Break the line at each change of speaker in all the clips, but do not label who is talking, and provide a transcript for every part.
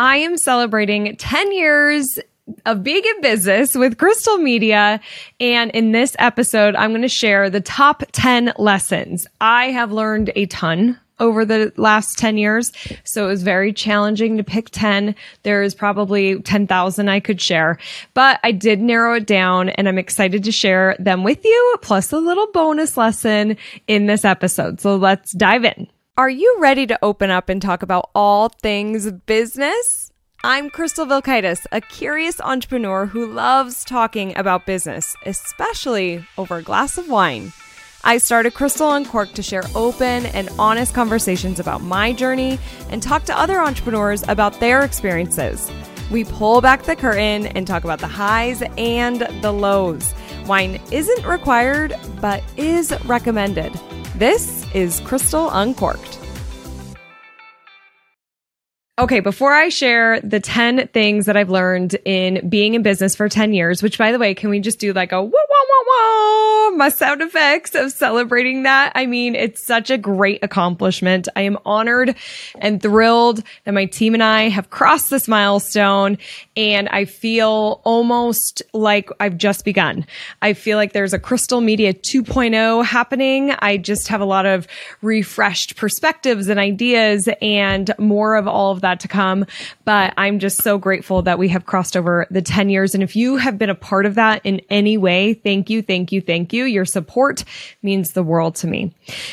I am celebrating 10 years of being in business with Crystal Media. And in this episode, I'm going to share the top 10 lessons. I have learned a ton over the last 10 years. So it was very challenging to pick 10. There's probably 10,000 I could share, but I did narrow it down and I'm excited to share them with you, plus a little bonus lesson in this episode. So let's dive in. Are you ready to open up and talk about all things business? I'm Crystal Vilkaitis, a curious entrepreneur who loves talking about business, especially over a glass of wine. I started Crystal Uncorked to share open and honest conversations about my journey and talk to other entrepreneurs about their experiences. We pull back the curtain and talk about the highs and the lows. Wine isn't required, but is recommended. This is Crystal Uncorked. Okay, before I share the 10 things that I've learned in being in business for 10 years, which by the way, can we just do like a whoa, whoa, whoa, whoa, my sound effects of celebrating that? I mean, it's such a great accomplishment. I am honored and thrilled that my team and I have crossed this milestone and I feel almost like I've just begun. I feel like there's a Crystal Media 2.0 happening. I just have a lot of refreshed perspectives and ideas and more of all of that that to come. But I'm just so grateful that we have crossed over the 10 years. And if you have been a part of that in any way, thank you, thank you, thank you. Your support means the world to me.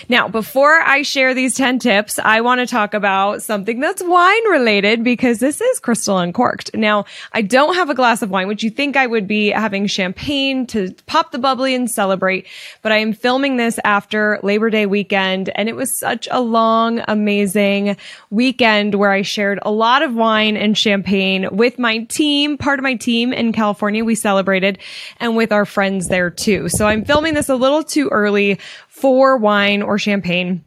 Now, before I share these 10 tips, I want to talk about something that's wine related because this is crystal uncorked. Now, I don't have a glass of wine, which you think I would be having champagne to pop the bubbly and celebrate, but I am filming this after Labor Day weekend and it was such a long, amazing weekend where I shared shared a lot of wine and champagne with my team, part of my team in California. We celebrated and with our friends there too. So I'm filming this a little too early for wine or champagne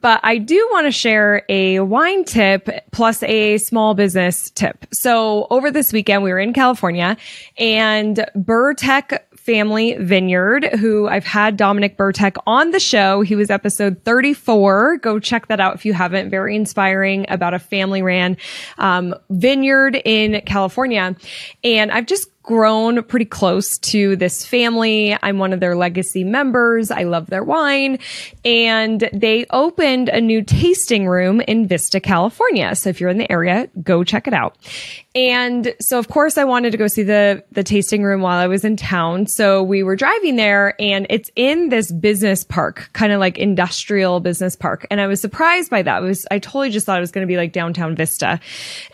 but I do want to share a wine tip plus a small business tip. So over this weekend, we were in California and Burtech Family Vineyard, who I've had Dominic Burtech on the show. He was episode 34. Go check that out if you haven't. Very inspiring about a family ran um, vineyard in California. And I've just grown pretty close to this family. I'm one of their legacy members. I love their wine. And they opened a new tasting room in Vista, California. So if you're in the area, go check it out. And so of course I wanted to go see the the tasting room while I was in town. So we were driving there and it's in this business park, kind of like industrial business park. And I was surprised by that. It was I totally just thought it was going to be like downtown Vista.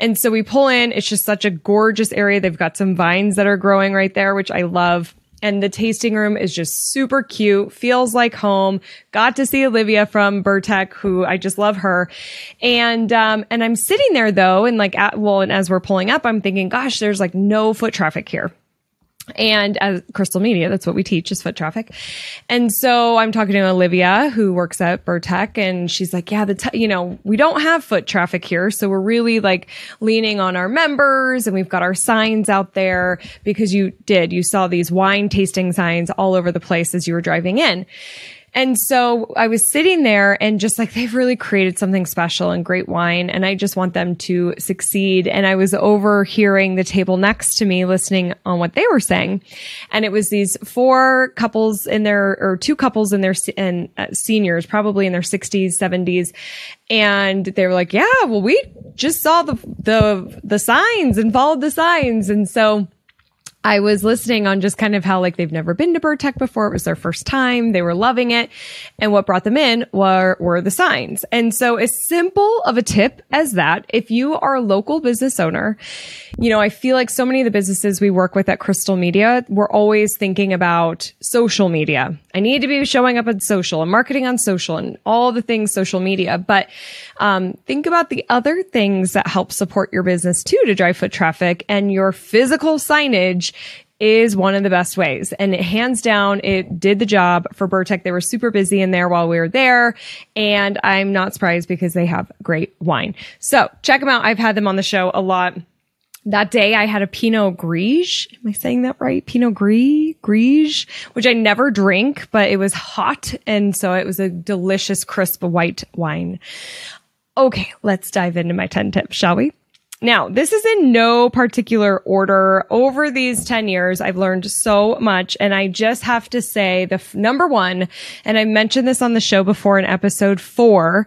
And so we pull in, it's just such a gorgeous area. They've got some vines that are growing right there, which I love. And the tasting room is just super cute, feels like home. Got to see Olivia from Burtech, who I just love her. And, um, and I'm sitting there though, and like, at, well, and as we're pulling up, I'm thinking, gosh, there's like no foot traffic here. And as Crystal Media, that's what we teach is foot traffic. And so I'm talking to Olivia who works at Burtech and she's like, yeah, the, t- you know, we don't have foot traffic here. So we're really like leaning on our members and we've got our signs out there because you did, you saw these wine tasting signs all over the place as you were driving in. And so I was sitting there and just like, they've really created something special and great wine. And I just want them to succeed. And I was overhearing the table next to me listening on what they were saying. And it was these four couples in their, or two couples in their, and uh, seniors, probably in their sixties, seventies. And they were like, yeah, well, we just saw the, the, the signs and followed the signs. And so, I was listening on just kind of how like they've never been to Burtech before. It was their first time. They were loving it. And what brought them in were, were the signs. And so as simple of a tip as that, if you are a local business owner, you know, I feel like so many of the businesses we work with at Crystal Media, we're always thinking about social media. I need to be showing up on social and marketing on social and all the things social media. But, um, think about the other things that help support your business too to drive foot traffic and your physical signage is one of the best ways. And hands down, it did the job for Burtech. They were super busy in there while we were there. And I'm not surprised because they have great wine. So check them out. I've had them on the show a lot. That day I had a Pinot Gris. Am I saying that right? Pinot Gris, Gris, which I never drink, but it was hot. And so it was a delicious, crisp white wine. Okay, let's dive into my 10 tips, shall we? Now, this is in no particular order. Over these 10 years, I've learned so much. And I just have to say the f- number one, and I mentioned this on the show before in episode four,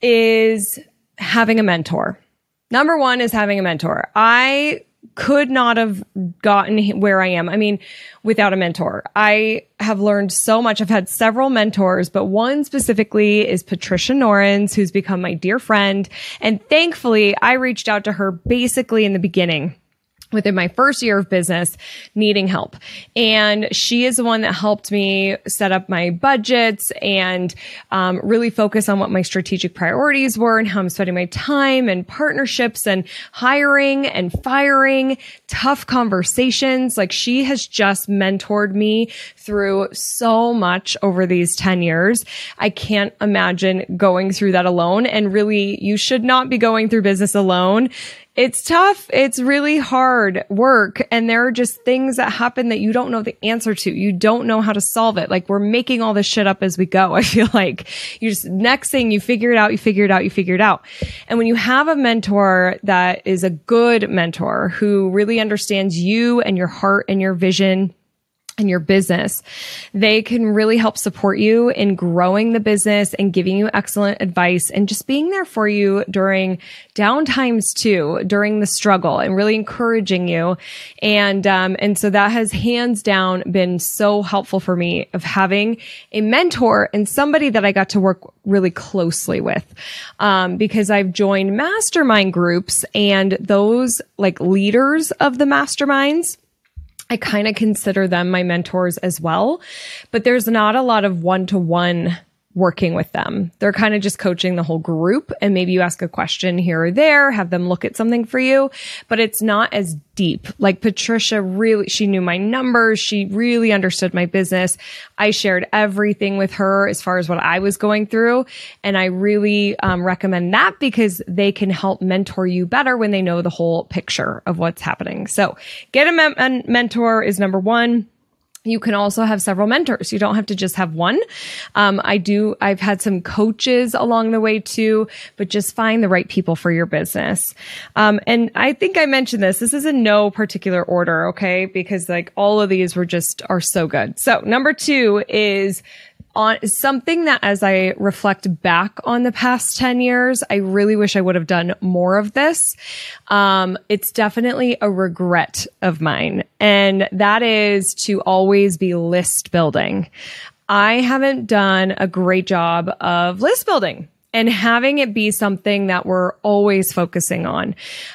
is having a mentor. Number one is having a mentor. I could not have gotten where I am. I mean, without a mentor. I have learned so much. I've had several mentors, but one specifically is Patricia Norins, who's become my dear friend. And thankfully, I reached out to her basically in the beginning within my first year of business needing help. And she is the one that helped me set up my budgets and um, really focus on what my strategic priorities were and how I'm spending my time and partnerships and hiring and firing, tough conversations. Like she has just mentored me through so much over these 10 years. I can't imagine going through that alone. And really, you should not be going through business alone it's tough. It's really hard work. And there are just things that happen that you don't know the answer to. You don't know how to solve it. Like we're making all this shit up as we go. I feel like you just next thing you figure it out, you figure it out, you figure it out. And when you have a mentor that is a good mentor who really understands you and your heart and your vision and your business, they can really help support you in growing the business and giving you excellent advice and just being there for you during downtimes too, during the struggle and really encouraging you. And, um, and so that has hands down been so helpful for me of having a mentor and somebody that I got to work really closely with. Um, because I've joined mastermind groups and those like leaders of the masterminds I kind of consider them my mentors as well, but there's not a lot of one to one working with them. They're kind of just coaching the whole group and maybe you ask a question here or there, have them look at something for you, but it's not as deep. Like Patricia really, she knew my numbers. She really understood my business. I shared everything with her as far as what I was going through. And I really um, recommend that because they can help mentor you better when they know the whole picture of what's happening. So get a, a mentor is number one you can also have several mentors. You don't have to just have one. Um, I do, I've had some coaches along the way too, but just find the right people for your business. Um, and I think I mentioned this. This is in no particular order. Okay. Because like all of these were just, are so good. So number two is on something that as I reflect back on the past 10 years, I really wish I would have done more of this. Um, it's definitely a regret of mine. And that is to always be list building. I haven't done a great job of list building and having it be something that we're always focusing on.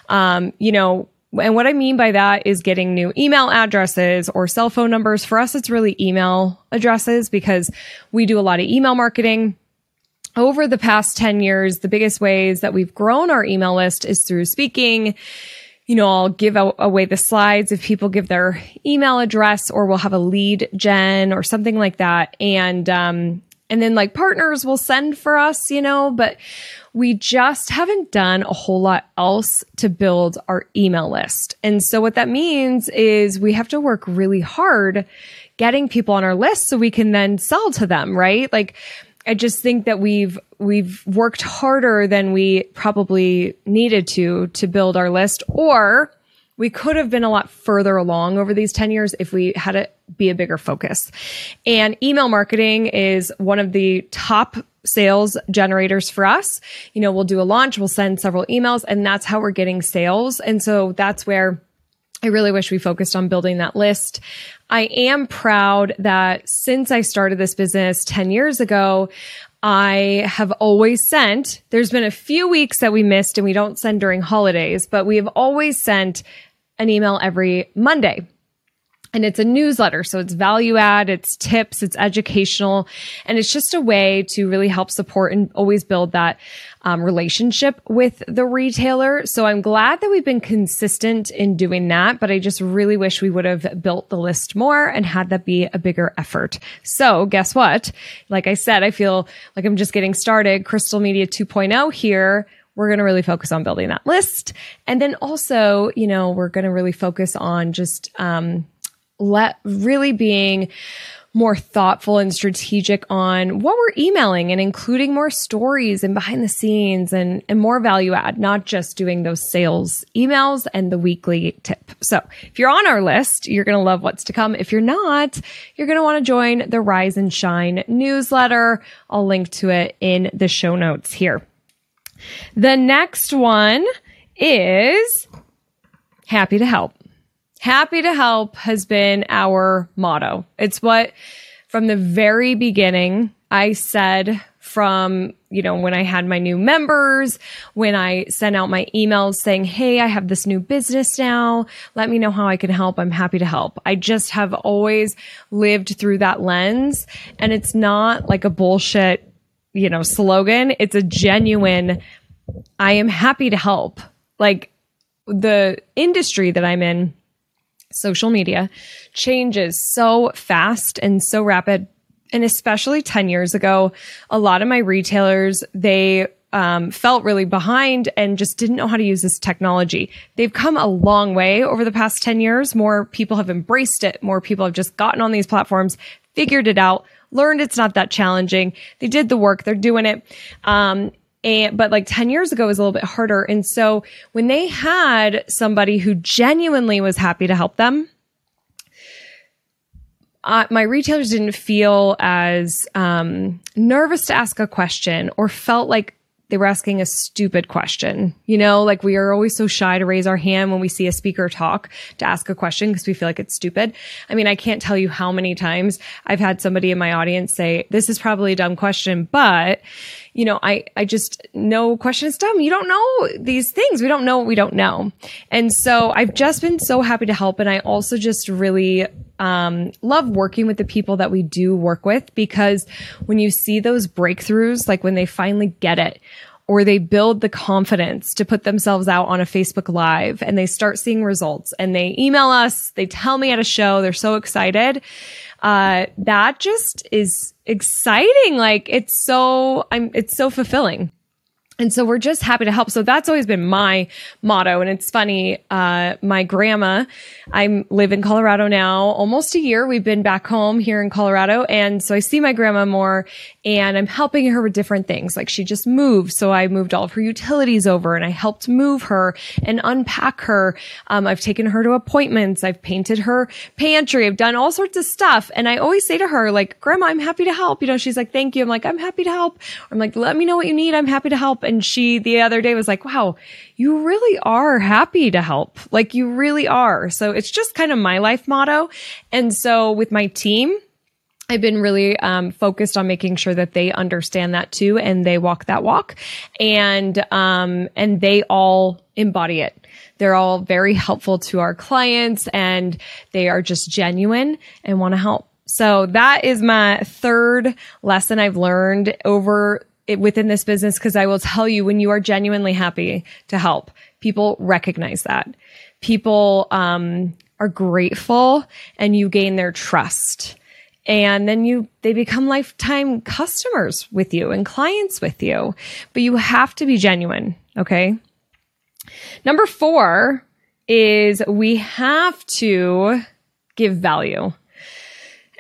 Um, you know, and what I mean by that is getting new email addresses or cell phone numbers. For us, it's really email addresses because we do a lot of email marketing. Over the past 10 years, the biggest ways that we've grown our email list is through speaking. You know, I'll give away the slides if people give their email address or we'll have a lead gen or something like that. And, um, and then like partners will send for us, you know, but we just haven't done a whole lot else to build our email list. And so what that means is we have to work really hard getting people on our list so we can then sell to them, right? Like, I just think that we've we've worked harder than we probably needed to to build our list or we could have been a lot further along over these 10 years if we had it be a bigger focus. And email marketing is one of the top sales generators for us. You know, we'll do a launch, we'll send several emails, and that's how we're getting sales. And so that's where I really wish we focused on building that list. I am proud that since I started this business 10 years ago, I have always sent, there's been a few weeks that we missed and we don't send during holidays, but we have always sent an email every Monday. And it's a newsletter. So it's value add, it's tips, it's educational, and it's just a way to really help support and always build that um, relationship with the retailer. So I'm glad that we've been consistent in doing that, but I just really wish we would have built the list more and had that be a bigger effort. So guess what? Like I said, I feel like I'm just getting started. Crystal Media 2.0 here we're going to really focus on building that list. And then also, you know, we're going to really focus on just, um, let really being more thoughtful and strategic on what we're emailing and including more stories and behind the scenes and, and more value add, not just doing those sales emails and the weekly tip. So if you're on our list, you're going to love what's to come. If you're not, you're going to want to join the Rise and Shine newsletter. I'll link to it in the show notes here. The next one is happy to help. Happy to help has been our motto. It's what from the very beginning I said from, you know, when I had my new members, when I sent out my emails saying, Hey, I have this new business now. Let me know how I can help. I'm happy to help. I just have always lived through that lens and it's not like a bullshit, you know, slogan. It's a genuine, I am happy to help. Like the industry that I'm in social media changes so fast and so rapid. And especially 10 years ago, a lot of my retailers, they um, felt really behind and just didn't know how to use this technology. They've come a long way over the past 10 years. More people have embraced it. More people have just gotten on these platforms, figured it out, learned it's not that challenging. They did the work. They're doing it. Um, and, but like 10 years ago was a little bit harder. And so when they had somebody who genuinely was happy to help them, uh, my retailers didn't feel as um, nervous to ask a question or felt like they were asking a stupid question. You know, like we are always so shy to raise our hand when we see a speaker talk to ask a question because we feel like it's stupid. I mean, I can't tell you how many times I've had somebody in my audience say, this is probably a dumb question, but you know, I, I just no question is dumb. You don't know these things. We don't know what we don't know. And so I've just been so happy to help. And I also just really um, love working with the people that we do work with because when you see those breakthroughs, like when they finally get it, or they build the confidence to put themselves out on a Facebook Live and they start seeing results and they email us, they tell me at a show, they're so excited. Uh, that just is exciting. Like it's so, I'm, it's so fulfilling. And so we're just happy to help. So that's always been my motto. And it's funny. Uh, my grandma, I live in Colorado now almost a year. We've been back home here in Colorado. And so I see my grandma more and I'm helping her with different things. Like she just moved. So I moved all of her utilities over and I helped move her and unpack her. Um, I've taken her to appointments. I've painted her pantry. I've done all sorts of stuff. And I always say to her, like, grandma, I'm happy to help. You know, she's like, thank you. I'm like, I'm happy to help. I'm like, let me know what you need. I'm happy to help and she the other day was like, wow, you really are happy to help. Like you really are. So it's just kind of my life motto. And so with my team, I've been really um, focused on making sure that they understand that too, and they walk that walk, and um, and they all embody it. They're all very helpful to our clients, and they are just genuine and want to help. So that is my third lesson I've learned over it, within this business because I will tell you when you are genuinely happy to help, people recognize that. People um, are grateful and you gain their trust. And then you, they become lifetime customers with you and clients with you. But you have to be genuine. Okay. Number four is we have to give value.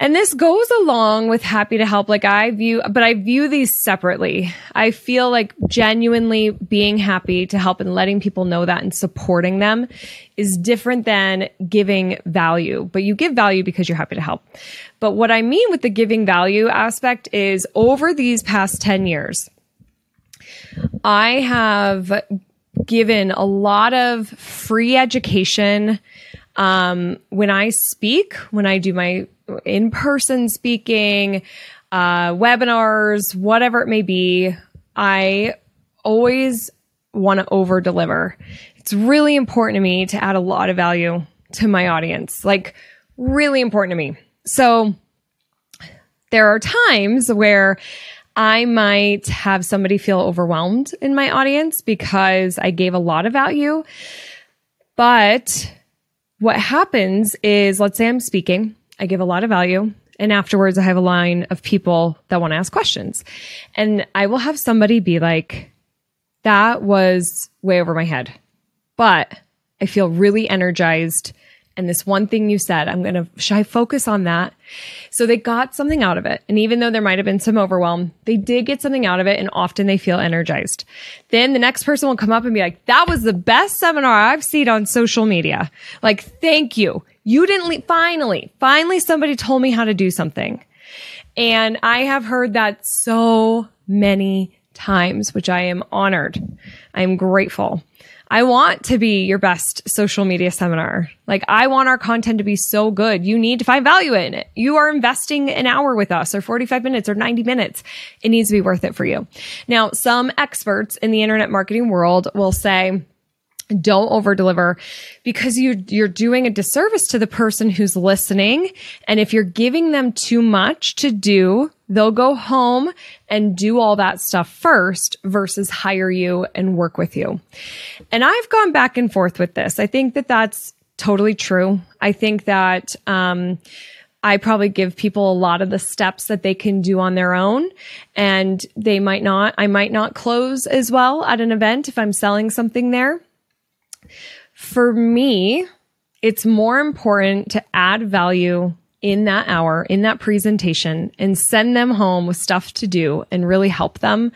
And this goes along with happy to help. Like I view, but I view these separately. I feel like genuinely being happy to help and letting people know that and supporting them is different than giving value, but you give value because you're happy to help. But what I mean with the giving value aspect is over these past 10 years, I have given a lot of free education. Um, when I speak, when I do my in person speaking, uh, webinars, whatever it may be, I always want to over deliver. It's really important to me to add a lot of value to my audience, like really important to me. So there are times where I might have somebody feel overwhelmed in my audience because I gave a lot of value. But what happens is, let's say I'm speaking I give a lot of value. And afterwards, I have a line of people that want to ask questions. And I will have somebody be like, that was way over my head. But I feel really energized and this one thing you said, I'm going to, should I focus on that? So they got something out of it. And even though there might have been some overwhelm, they did get something out of it and often they feel energized. Then the next person will come up and be like, that was the best seminar I've seen on social media. Like, thank you. You didn't leave. Finally, finally somebody told me how to do something. And I have heard that so many times, which I am honored. I am grateful. I want to be your best social media seminar. Like I want our content to be so good. You need to find value in it. You are investing an hour with us or 45 minutes or 90 minutes. It needs to be worth it for you. Now, some experts in the internet marketing world will say, don't over deliver because you you're doing a disservice to the person who's listening. And if you're giving them too much to do they'll go home and do all that stuff first versus hire you and work with you. And i've gone back and forth with this. I think that that's totally true. I think that um, I probably give people a lot of the steps that they can do on their own and they might not, I might not close as well at an event if I'm selling something there. For me, it's more important to add value in that hour, in that presentation, and send them home with stuff to do and really help them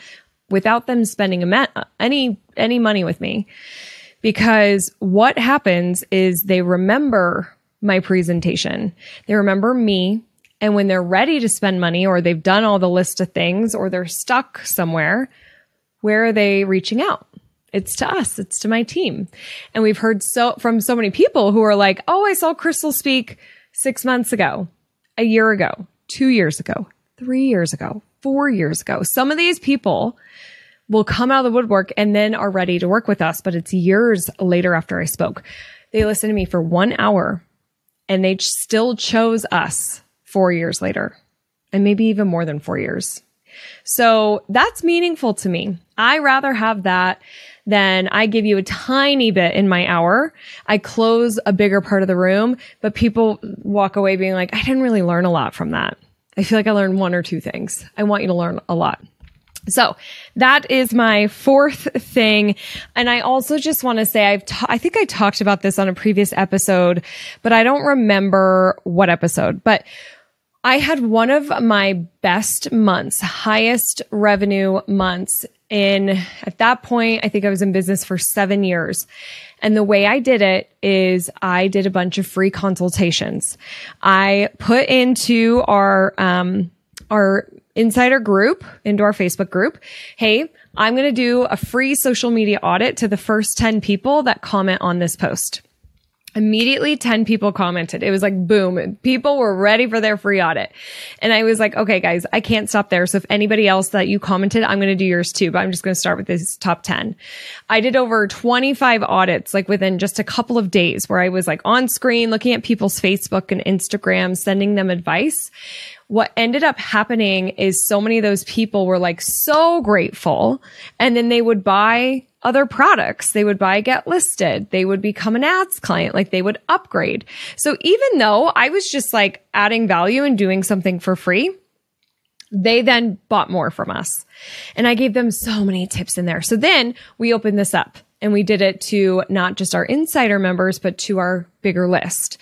without them spending any any money with me. Because what happens is they remember my presentation. They remember me. And when they're ready to spend money or they've done all the list of things or they're stuck somewhere, where are they reaching out? It's to us. It's to my team. And we've heard so from so many people who are like, Oh, I saw Crystal speak six months ago, a year ago, two years ago, three years ago, four years ago. Some of these people will come out of the woodwork and then are ready to work with us, but it's years later after I spoke. They listened to me for one hour and they still chose us four years later and maybe even more than four years. So that's meaningful to me. I rather have that then I give you a tiny bit in my hour. I close a bigger part of the room, but people walk away being like, I didn't really learn a lot from that. I feel like I learned one or two things. I want you to learn a lot. So that is my fourth thing. And I also just want to say I've, ta- I think I talked about this on a previous episode, but I don't remember what episode, but I had one of my best months, highest revenue months in at that point i think i was in business for seven years. And the way i did it is i did a bunch of free consultations. I put into our um our insider group into our facebook group hey i'm going to do a free social media audit to the first 10 people that comment on this post Immediately 10 people commented. It was like boom. People were ready for their free audit. And I was like, okay, guys, I can't stop there. So if anybody else that you commented, I'm going to do yours too, but I'm just going to start with this top 10. I did over 25 audits like within just a couple of days where I was like on screen looking at people's Facebook and Instagram, sending them advice what ended up happening is so many of those people were like so grateful and then they would buy other products. They would buy get listed. They would become an ads client. Like they would upgrade. So even though I was just like adding value and doing something for free, they then bought more from us. And I gave them so many tips in there. So then we opened this up and we did it to not just our insider members, but to our bigger list.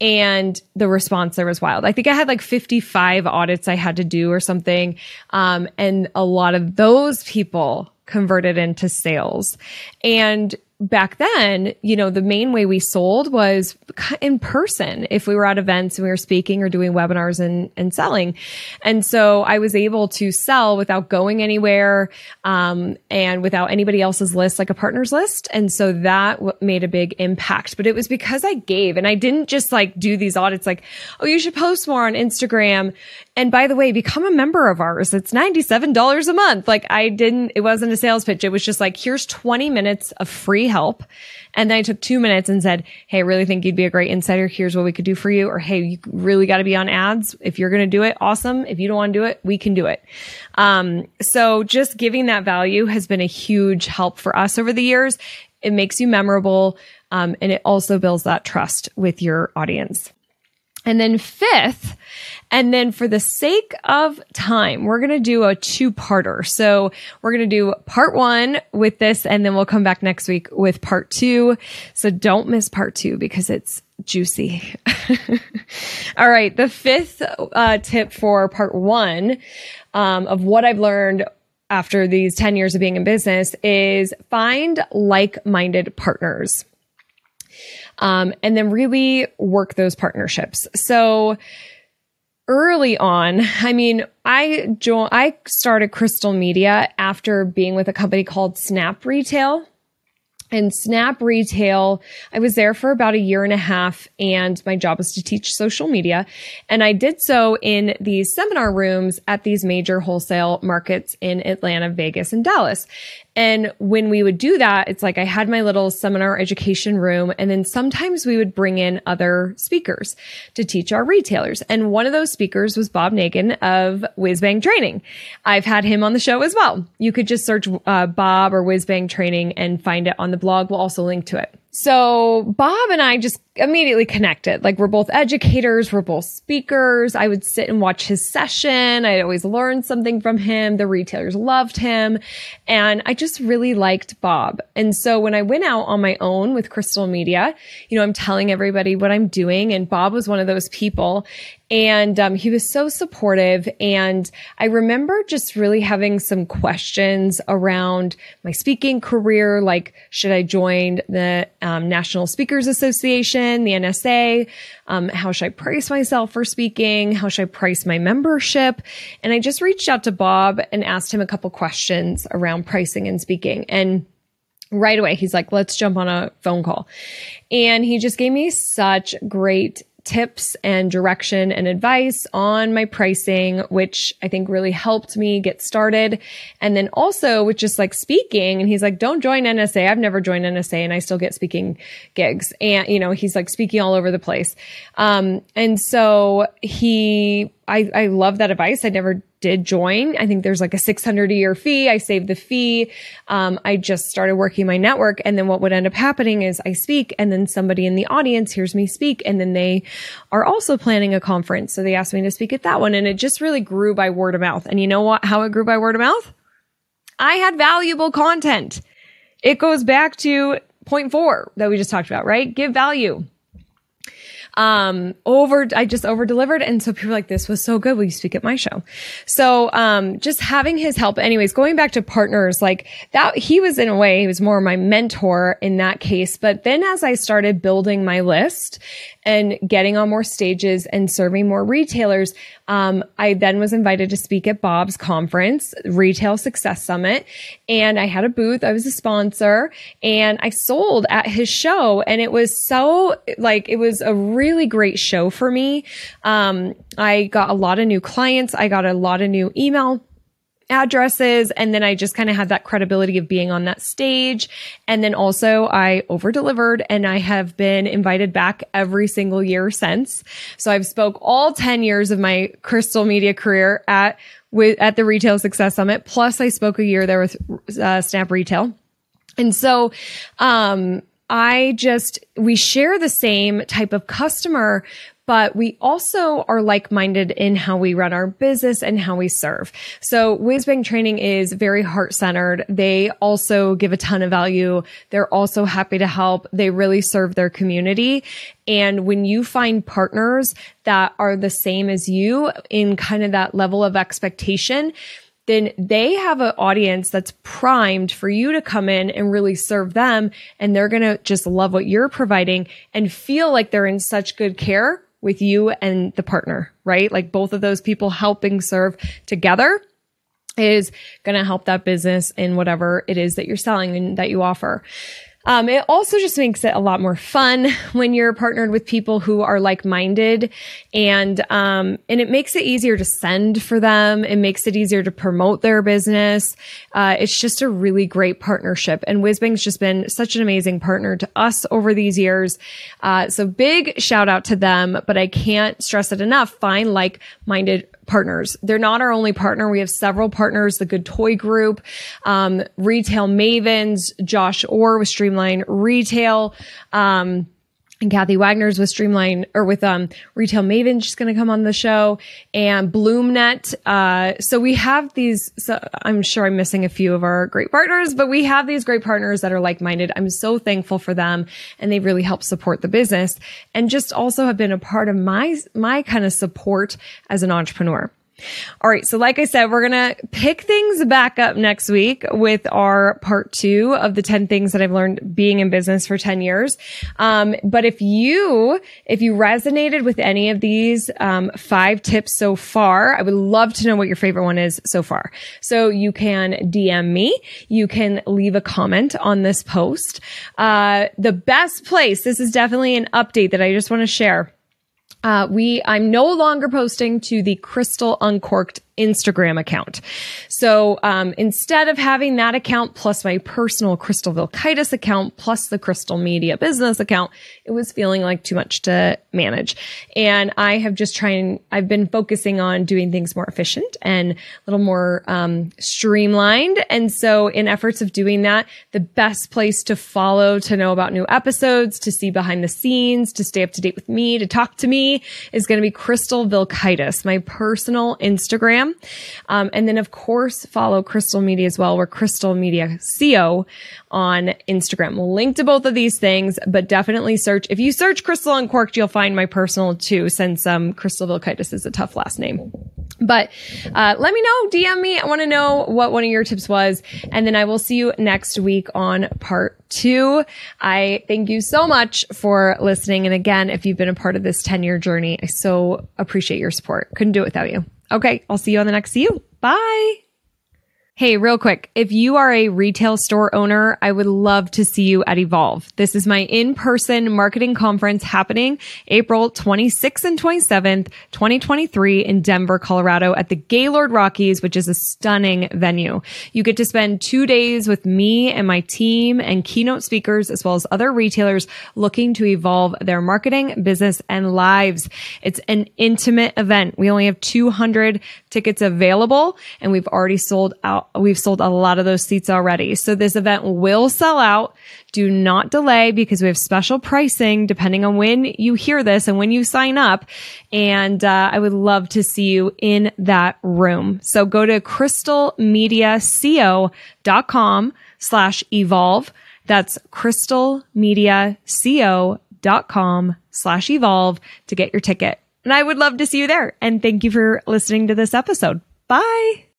And the response there was wild. I think I had like 55 audits I had to do or something. Um, and a lot of those people converted into sales. And back then, you know, the main way we sold was in person if we were at events and we were speaking or doing webinars and, and selling. And so I was able to sell without going anywhere um, and without anybody else's list, like a partner's list. And so that w- made a big impact. But it was because I gave and I didn't just like do these audits like, oh, you should post more on Instagram. And by the way, become a member of ours. It's $97 a month. Like I didn't, it wasn't a sales pitch. It was just like, here's 20 minutes of free help. And then I took two minutes and said, Hey, I really think you'd be a great insider. Here's what we could do for you. Or, Hey, you really got to be on ads. If you're going to do it, awesome. If you don't want to do it, we can do it. Um, so just giving that value has been a huge help for us over the years. It makes you memorable. Um, and it also builds that trust with your audience. And then fifth, and then for the sake of time, we're going to do a two parter. So we're going to do part one with this and then we'll come back next week with part two. So don't miss part two because it's juicy. All right. The fifth uh, tip for part one um, of what I've learned after these 10 years of being in business is find like minded partners. Um, and then really work those partnerships. So, early on, I mean, I joined, I started Crystal Media after being with a company called Snap Retail and Snap Retail. I was there for about a year and a half and my job was to teach social media. And I did so in these seminar rooms at these major wholesale markets in Atlanta, Vegas, and Dallas. And when we would do that, it's like I had my little seminar education room. And then sometimes we would bring in other speakers to teach our retailers. And one of those speakers was Bob Negen of Whizbang Training. I've had him on the show as well. You could just search uh, Bob or Whizbang Training and find it on the blog. We'll also link to it. So Bob and I just immediately connected. Like we're both educators, we're both speakers. I would sit and watch his session. I'd always learned something from him. The retailers loved him. And I just really liked Bob. And so when I went out on my own with Crystal Media, you know, I'm telling everybody what I'm doing. And Bob was one of those people. And um, he was so supportive. And I remember just really having some questions around my speaking career. Like, should I join the um, National Speakers Association, the NSA? Um, how should I price myself for speaking? How should I price my membership? And I just reached out to Bob and asked him a couple questions around pricing and speaking. And right away, he's like, let's jump on a phone call. And he just gave me such great tips and direction and advice on my pricing, which I think really helped me get started. And then also with just like speaking, and he's like, don't join NSA. I've never joined NSA and I still get speaking gigs. And, you know, he's like speaking all over the place. Um, and so he, I, I love that advice. I never did join. I think there's like a 600 a year fee. I saved the fee. Um, I just started working my network. And then what would end up happening is I speak and then somebody in the audience hears me speak and then they are also planning a conference. So they asked me to speak at that one and it just really grew by word of mouth. And you know what, how it grew by word of mouth? I had valuable content. It goes back to point four that we just talked about, right? Give value um, over, I just over delivered. And so people like, this was so good. Will you speak at my show? So, um, just having his help. Anyways, going back to partners, like that, he was in a way, he was more my mentor in that case. But then as I started building my list and getting on more stages and serving more retailers, um, I then was invited to speak at Bob's conference, Retail Success Summit, and I had a booth. I was a sponsor and I sold at his show. And it was so like, it was a really great show for me. Um, I got a lot of new clients. I got a lot of new email addresses. And then I just kind of had that credibility of being on that stage. And then also I over delivered and I have been invited back every single year since. So I've spoke all 10 years of my crystal media career at, with, at the retail success summit. Plus I spoke a year there with uh, Snap Retail. And so, um, I just, we share the same type of customer, but we also are like-minded in how we run our business and how we serve. So Whizbang Training is very heart-centered. They also give a ton of value. They're also happy to help. They really serve their community. And when you find partners that are the same as you in kind of that level of expectation, then they have an audience that's primed for you to come in and really serve them. And they're going to just love what you're providing and feel like they're in such good care with you and the partner, right? Like both of those people helping serve together is going to help that business in whatever it is that you're selling and that you offer. Um, it also just makes it a lot more fun when you're partnered with people who are like-minded and, um, and it makes it easier to send for them. It makes it easier to promote their business. Uh, it's just a really great partnership and Whizbang's just been such an amazing partner to us over these years. Uh, so big shout out to them, but I can't stress it enough. Find like-minded partners. They're not our only partner. We have several partners, the Good Toy Group, um, Retail Mavens, Josh Orr with Streamline Retail. Um, and Kathy Wagner's with Streamline or with um, Retail Maven. She's going to come on the show and BloomNet. Uh, so we have these. So I'm sure I'm missing a few of our great partners, but we have these great partners that are like minded. I'm so thankful for them, and they really help support the business and just also have been a part of my my kind of support as an entrepreneur. All right. So like I said, we're going to pick things back up next week with our part two of the 10 things that I've learned being in business for 10 years. Um, but if you, if you resonated with any of these, um, five tips so far, I would love to know what your favorite one is so far. So you can DM me. You can leave a comment on this post. Uh, the best place, this is definitely an update that I just want to share uh, we, I'm no longer posting to the Crystal Uncorked Instagram account. So um, instead of having that account plus my personal Crystal Vilkaitis account plus the Crystal Media business account, it was feeling like too much to manage. And I have just trying, I've been focusing on doing things more efficient and a little more um, streamlined. And so in efforts of doing that, the best place to follow to know about new episodes, to see behind the scenes, to stay up to date with me, to talk to me is going to be Crystal Vilkaitis, my personal Instagram. Um, and then of course follow Crystal Media as well. We're Crystal Media CO on Instagram. We'll link to both of these things, but definitely search. If you search Crystal Uncorked, you'll find my personal too, since um, Crystal Vilkaitis is a tough last name. But uh, let me know, DM me. I want to know what one of your tips was. And then I will see you next week on part two. I thank you so much for listening. And again, if you've been a part of this 10 year journey, I so appreciate your support. Couldn't do it without you. Okay, I'll see you on the next See you. Bye. Hey, real quick. If you are a retail store owner, I would love to see you at Evolve. This is my in-person marketing conference happening April 26th and 27th, 2023 in Denver, Colorado at the Gaylord Rockies, which is a stunning venue. You get to spend two days with me and my team and keynote speakers, as well as other retailers looking to evolve their marketing, business, and lives. It's an intimate event. We only have 200 tickets available and we've already sold out we've sold a lot of those seats already. So this event will sell out. Do not delay because we have special pricing depending on when you hear this and when you sign up. And uh, I would love to see you in that room. So go to crystalmediaco.com slash evolve. That's crystalmediaco.com slash evolve to get your ticket. And I would love to see you there. And thank you for listening to this episode. Bye.